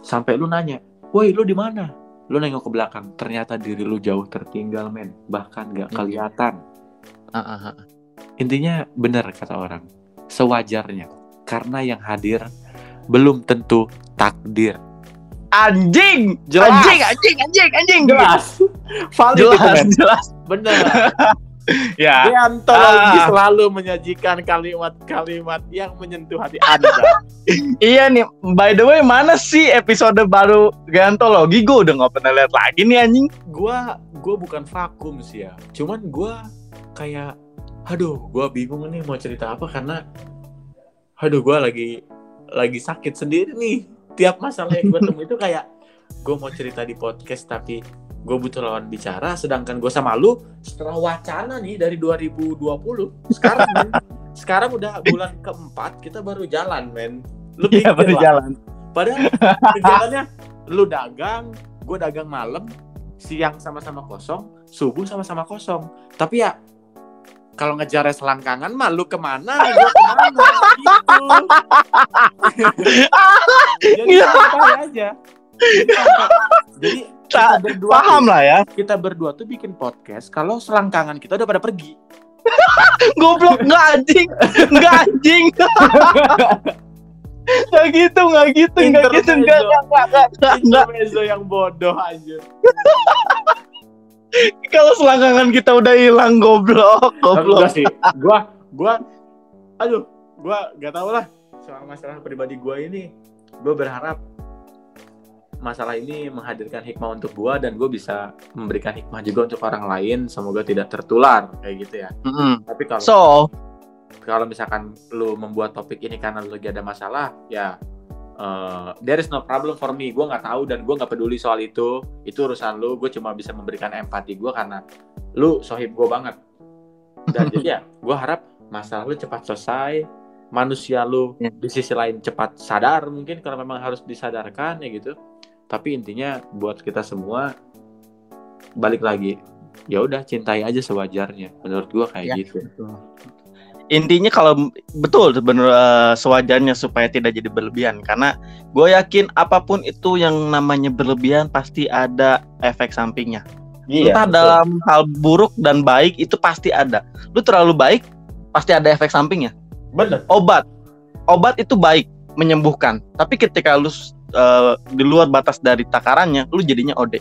sampai lu nanya, woi lu di mana? Lu nengok ke belakang, ternyata diri lu jauh tertinggal men, bahkan gak Iya. kelihatan. Ah. Intinya benar kata orang, sewajarnya. Karena yang hadir belum tentu takdir. Anjing, Jelas. anjing, anjing, anjing, anjing. Jelas. Valid jelas, jelas. Bener. Ya. Deontologi Ah. selalu menyajikan kalimat-kalimat yang menyentuh hati Anda. Iya nih, by the way mana sih episode baru Gantologi? Gue udah nggak pernah lihat lagi nih anjing. gua gua bukan vakum sih ya. Cuman gua kayak aduh, gua bingung nih mau cerita apa karena aduh, gua lagi lagi sakit sendiri nih. Tiap masalah yang gue temui itu kayak gue mau cerita di podcast tapi gue butuh lawan bicara sedangkan gue sama lu setelah wacana nih dari 2020 sekarang men, sekarang udah bulan keempat kita baru jalan men lu Iya pikir baru lah. jalan. Padahal kegiatannya lu dagang, gue dagang malam, siang sama-sama kosong, subuh sama-sama kosong. Tapi ya kalau ngejar selangkangan mah lu ke mana, gue ke mana gitu. Jadi aja. Jadi kita berdua paham tuh, lah ya. kita berdua tuh bikin podcast kalau selangkangan kita udah pada pergi. Goblok nggak anjing, nggak anjing. Nggak gitu, nggak gitu, nggak gitu, nggak, nggak, nggak, yang bodoh anjir. Kalau selangkangan kita udah hilang, goblok, Tapi enggak goblok. sih. Gua gua aduh, gua gak tau lah soal masalah pribadi gua ini. Gua berharap masalah ini menghadirkan hikmah untuk gua dan gue bisa memberikan hikmah juga untuk orang lain semoga tidak tertular kayak gitu ya. Mm-mm. tapi kalau So, kalau misalkan lu membuat topik ini karena lu lagi ada masalah ya eh, there is no problem for me. Gue nggak tahu dan gue nggak peduli soal itu. Itu urusan lu. Gue cuma bisa memberikan empati gue karena lu sohib gue banget. Dan jadi ya gue harap masalah lu cepat selesai manusia lu Ya. di sisi lain cepat sadar mungkin kalau memang harus disadarkan ya gitu. Tapi intinya buat kita semua balik lagi ya udah cintai aja sewajarnya. Menurut gue kayak Ya. gitu. Intinya kalau betul bener eh, sewajarnya supaya tidak jadi berlebihan. Karena gue yakin apa pun itu yang namanya berlebihan pasti ada efek sampingnya. Entah betul. dalam hal buruk dan baik itu pasti ada. Lu terlalu baik pasti ada efek sampingnya bener obat obat itu baik menyembuhkan tapi ketika lu eh, di luar batas dari takarannya lu jadinya ode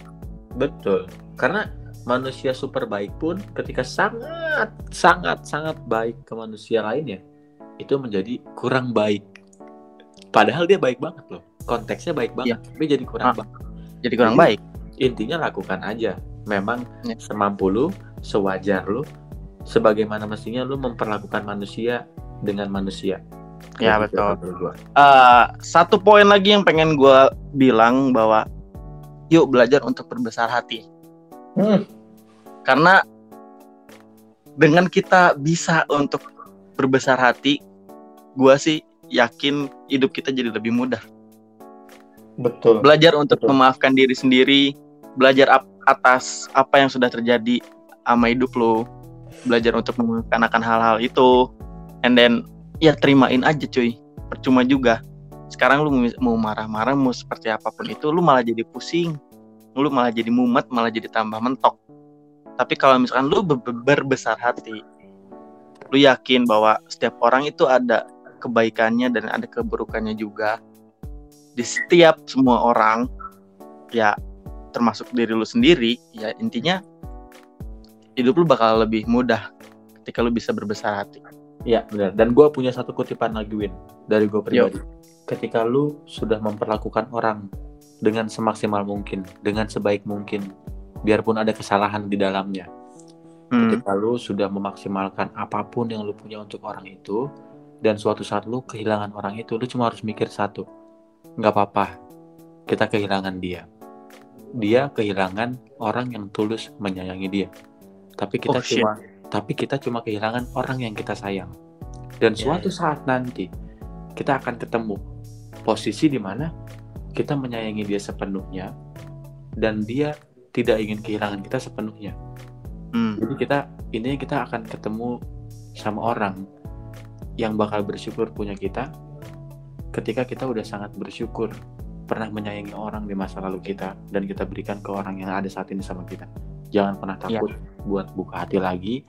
Betul. Karena manusia super baik pun ketika sangat sangat sangat baik ke manusia lainnya itu menjadi kurang baik. Padahal dia baik banget loh. Konteksnya baik banget, tapi jadi kurang Ah. baik. jadi kurang Jadi, baik Intinya lakukan aja. Memang Ya. semampu lu, sewajar lu, sebagaimana mestinya lu memperlakukan manusia dengan manusia. Ya, betul. Eh, satu poin lagi yang pengen gue bilang bahwa yuk belajar untuk berbesar hati Hmm. karena dengan kita bisa untuk berbesar hati gue sih yakin hidup kita jadi lebih mudah Betul. belajar untuk Betul. memaafkan diri sendiri belajar ap- atas apa yang sudah terjadi sama hidup lo belajar untuk memaafkan akan hal-hal itu and then ya terimain aja cuy. Percuma juga. Sekarang lu mau- marah-marah mau seperti apa pun itu lu malah jadi pusing. Lu malah jadi mumet malah jadi tambah mentok. Tapi kalau misalkan lu ber- ber- berbesar hati lu yakin bahwa setiap orang itu ada kebaikannya dan ada keburukannya juga di setiap semua orang ya termasuk diri lu sendiri ya intinya hidup lu bakal lebih mudah ketika lu bisa berbesar hati Iya benar. Dan gue punya satu kutipan lagi Win dari gue pribadi. Ketika lu sudah memperlakukan orang dengan semaksimal mungkin, dengan sebaik mungkin, biarpun ada kesalahan di dalamnya. Hmm, Ketika lu sudah memaksimalkan apa pun yang lu punya untuk orang itu, dan suatu saat lu kehilangan orang itu, lu cuma harus mikir satu, nggak apa-apa, kita kehilangan dia. Dia kehilangan orang yang tulus menyayangi dia. Tapi kita Oh, shit. Tapi kita cuma kehilangan orang yang kita sayang. Dan Ya, suatu saat nanti kita akan ketemu posisi di mana kita menyayangi dia sepenuhnya dan dia tidak ingin kehilangan kita sepenuhnya. hmm, Jadi kita ini kita akan ketemu sama orang yang bakal bersyukur punya kita ketika kita udah sangat bersyukur pernah menyayangi orang di masa lalu kita dan kita berikan ke orang yang ada saat ini sama kita. Jangan pernah takut buat buka hati lagi.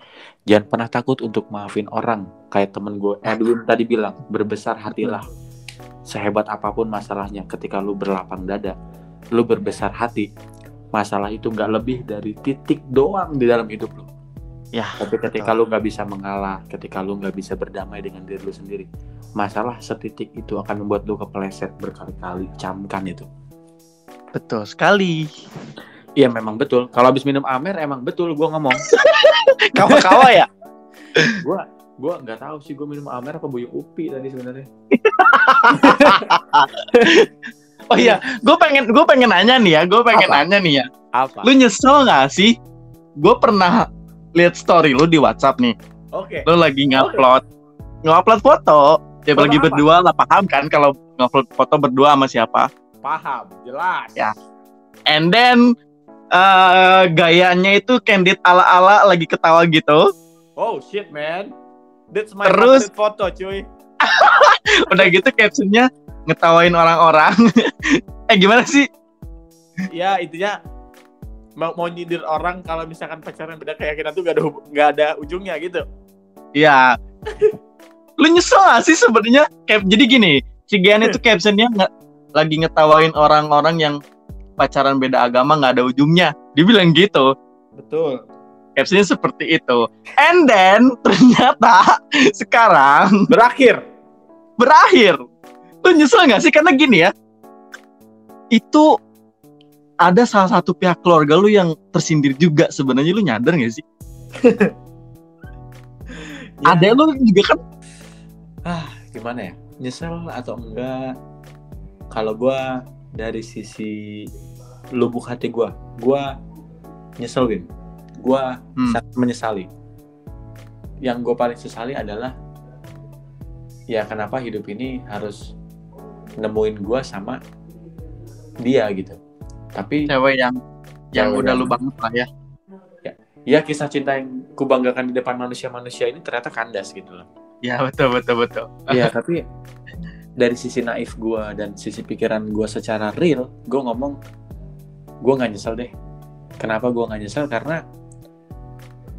Jangan pernah takut untuk maafin orang. Kayak temen gue Edwin tadi bilang, berbesar hatilah. Sehebat apa pun masalahnya ketika lu berlapang dada, lu berbesar hati. Masalah itu nggak lebih dari titik doang di dalam hidup lu. ya Tapi ketika lu nggak bisa mengalah, ketika lu nggak bisa berdamai dengan diri lu sendiri, masalah setitik itu akan membuat lu kepeleset berkali-kali. Camkan itu. betul sekali Iya memang betul. Kalau habis minum amer emang betul gue ngomong. kawa-kawa ya gue gue nggak tahu sih gue minum amer apa buyung upi tadi sebenarnya. oh iya gue pengen gue pengen nanya nih ya gue pengen Apa? nanya nih ya Apa? lu nyesel nggak sih gue pernah lihat story lu di WhatsApp nih Oke. lu lagi ngupload ngupload foto ya Foto lagi apa? berdua lah paham kan kalau ngupload foto berdua sama siapa Paham, jelas. Ya. and then eh, gayanya itu candid ala-ala lagi ketawa gitu Oh shit man. That's my Terus- foto cuy. udah gitu captionnya ngetawain orang-orang eh gimana sih Ya intinya mau, mau nyindir orang kalau misalkan pacaran beda keyakinan tuh gak ada nggak ada ujungnya gitu. Iya. Lu nyesel gak sih sebenarnya? Kayak jadi gini, si Gian itu captionnya nggak lagi ngetawain orang-orang yang pacaran beda agama nggak ada ujungnya. Dia bilang gitu. Betul. Captionnya seperti itu. And then ternyata sekarang Berakhir. berakhir. Lu nyesel nggak sih? Karena gini ya, itu ada salah satu pihak keluarga lu yang tersindir juga sebenarnya lu nyadar gak sih? Ya. Ada lu juga kan ah gimana ya nyesel atau enggak kalau gua dari sisi lubuk hati gua gua nyesel Win gua Hmm. sangat menyesali yang gue paling sesali adalah ya kenapa hidup ini harus nemuin gua sama dia gitu tapi cewek yang yang Cewek udah yang- lu banget lah ya. ya kisah cinta yang kubanggakan di depan manusia-manusia ini ternyata kandas gitu loh Ya betul betul betul. Iya, tapi dari sisi naif gue dan sisi pikiran gue secara real, gue ngomong gue nggak nyesel deh. Kenapa gue nggak nyesel? Karena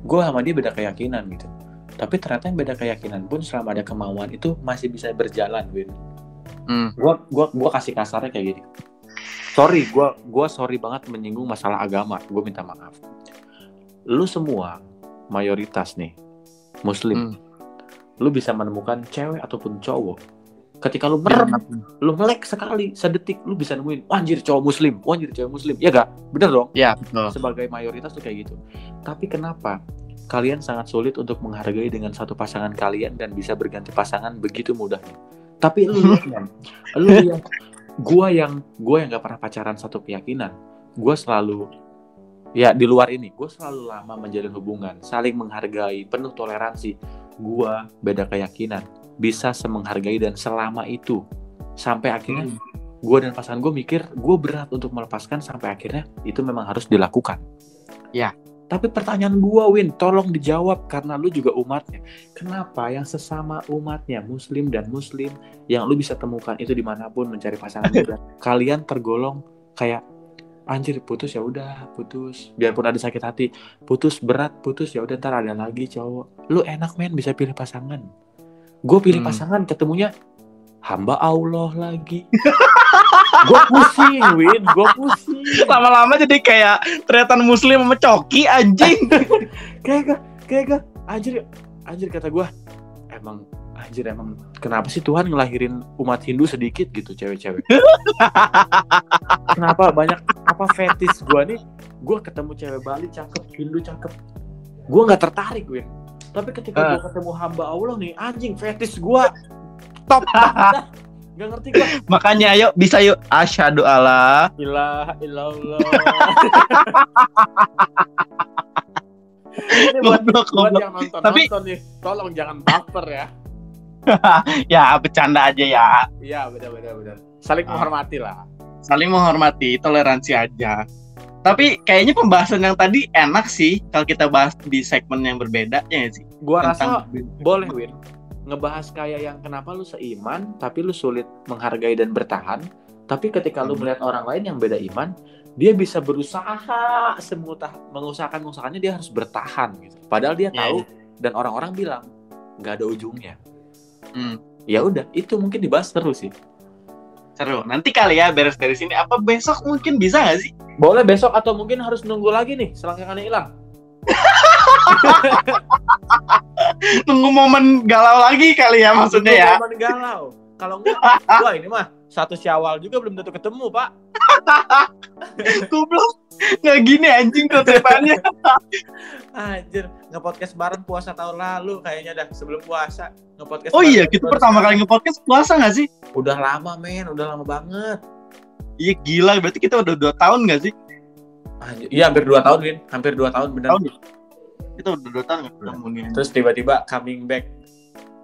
gue sama dia beda keyakinan gitu. Tapi ternyata yang beda keyakinan pun selama ada kemauan itu masih bisa berjalan, Win. Hmm. Gue gua gua kasih kasarnya kayak gini. Sorry, gue gua sorry banget menyinggung masalah agama. Gue minta maaf. Lu semua mayoritas nih Muslim. Hmm. Lu bisa menemukan cewek ataupun cowok. Ketika lu merem, lu melek sekali sedetik lu bisa nemuin "Wah, anjir cowok muslim wah, anjir cewek muslim. Ya gak bener dong? Ya betul. sebagai mayoritas tuh kayak gitu. Tapi kenapa kalian sangat sulit untuk menghargai dengan satu pasangan kalian dan bisa berganti pasangan begitu mudahnya tapi lu men. Lu lihat gua yang gua yang gak pernah pacaran satu keyakinan gua selalu ya di luar ini gue selalu lama menjalin hubungan saling menghargai penuh toleransi. Gua beda keyakinan bisa semenghargai dan selama itu sampai akhirnya gue dan pasangan gue mikir gue berat untuk melepaskan sampai akhirnya itu memang harus dilakukan. Ya. Tapi pertanyaan gue Win, tolong dijawab karena lu juga umatnya. Kenapa yang sesama umatnya Muslim dan Muslim yang lu bisa temukan itu di mana pun mencari pasangan muda, kalian tergolong kayak anjir putus ya udah putus biarpun ada sakit hati putus berat putus ya udah ntar ada lagi cowok lu enak men bisa pilih pasangan gue pilih Hmm. pasangan ketemunya hamba Allah lagi. Gue pusing Win gue pusing. Lama-lama jadi kayak teriatan muslim sama coki anjing. kayak gak kayak gak. Anjir anjir kata gue emang anjir emang kenapa sih Tuhan ngelahirin umat Hindu sedikit? Gitu cewek-cewek. Kenapa banyak apa fetis gue nih? Gue ketemu cewek Bali cakep Hindu cakep. Gue nggak tertarik Win tapi ketika Ah. gue ketemu hamba Allah nih anjing fetis gue top nggak ngerti gue Makanya ayo bisa yuk asyhadu Allah. ilah ilallah ini buat Goblok buat goblok. yang nonton Tapi- nonton nih tolong jangan baper ya Ya bercanda aja ya. iya benar benar benar saling Ah. menghormati lah Saling menghormati, toleransi aja. Tapi kayaknya pembahasan yang tadi enak sih kalau kita bahas di segmen yang berbeda ya sih. gua rasa Tentang- boleh Win ngebahas kayak yang kenapa lu seiman tapi lu sulit menghargai dan bertahan tapi ketika lu Hmm. melihat orang lain yang beda iman dia bisa berusaha semutah mengusahakan mengusahakannya dia harus bertahan gitu padahal dia Ya, tahu dan orang-orang bilang nggak ada ujungnya Hmm. ya udah itu mungkin dibahas terus sih Seru. Nanti kali ya beres dari sini. Apa besok mungkin bisa nggak sih? Boleh besok atau mungkin harus nunggu lagi nih selangkangannya hilang Tunggu momen galau lagi kali ya maksudnya ya. Momen galau kalau enggak wah ini mah satu syawal juga belum tentu ketemu pak Goblok. Nggak gini anjing konsepnya. Anjir, nge-podcast bareng puasa tahun lalu kayaknya dah sebelum puasa nge-podcast. Oh iya, kita pertama kali nge-podcast puasa nggak sih? Udah lama men, udah lama banget. Iya gila, berarti kita udah dua tahun nggak sih? Iya hampir 2 tahun Win, hampir 2 tahun benar. Tahun. Kita udah dua tahun nggak ketemu nih. Terus tiba-tiba coming back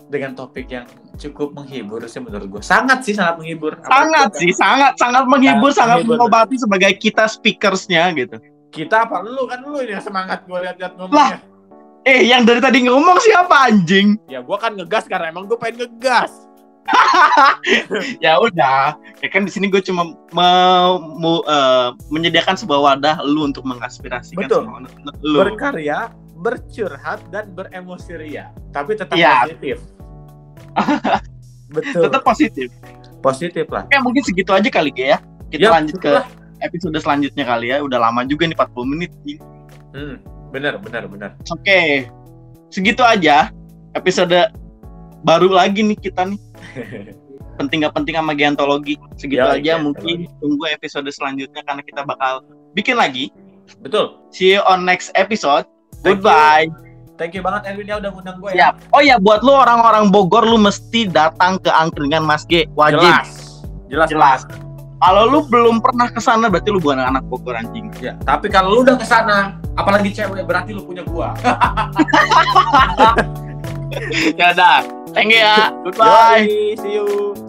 dengan topik yang cukup menghibur sih menurut gue. Sangat sih sangat menghibur. Sangat Apalagi sih, sangat sangat menghibur, Sangat sangat menghibur. mengobati sebagai kita speakersnya gitu. Kita apa lu kan lu ini yang semangat gue lihat-lihat ngomongnya. Eh, yang dari tadi ngomong siapa anjing? Ya gue kan ngegas karena emang gue pengen ngegas. ya udah, ya kan di sini gue cuma me- mu- eh, menyediakan sebuah wadah lu untuk mengaspirasikan Betul. semua lu. Berkarya, bercurhat dan beremosi ria, tapi tetap Iya. positif. Betul. Tetap positif. positif lah. Oke, mungkin segitu aja kali ya. Kita Ya, lanjut ke begitulah. episode selanjutnya kali ya. Udah lama juga nih 40 menit. Hmm, benar, benar, benar. Oke. Segitu aja episode baru lagi nih kita nih. Penting gak penting sama geontologi. Segitu Ya, aja mungkin tunggu episode selanjutnya karena kita bakal bikin lagi. Betul. See you on next episode. Thank you. Goodbye. Thank you banget Erwin ya udah ngundang gue ya. Oh ya buat lu orang-orang Bogor lu mesti datang ke angkringan Mas G. Wajib. Jelas. Jelas. Jelas. Kalau lu belum pernah ke sana berarti lu bukan anak Bogor anjing. Ya, tapi kalau lu udah ke sana, apalagi cewek, berarti lu punya gua. ya udah. Thank you ya. Goodbye. Yoi, see you.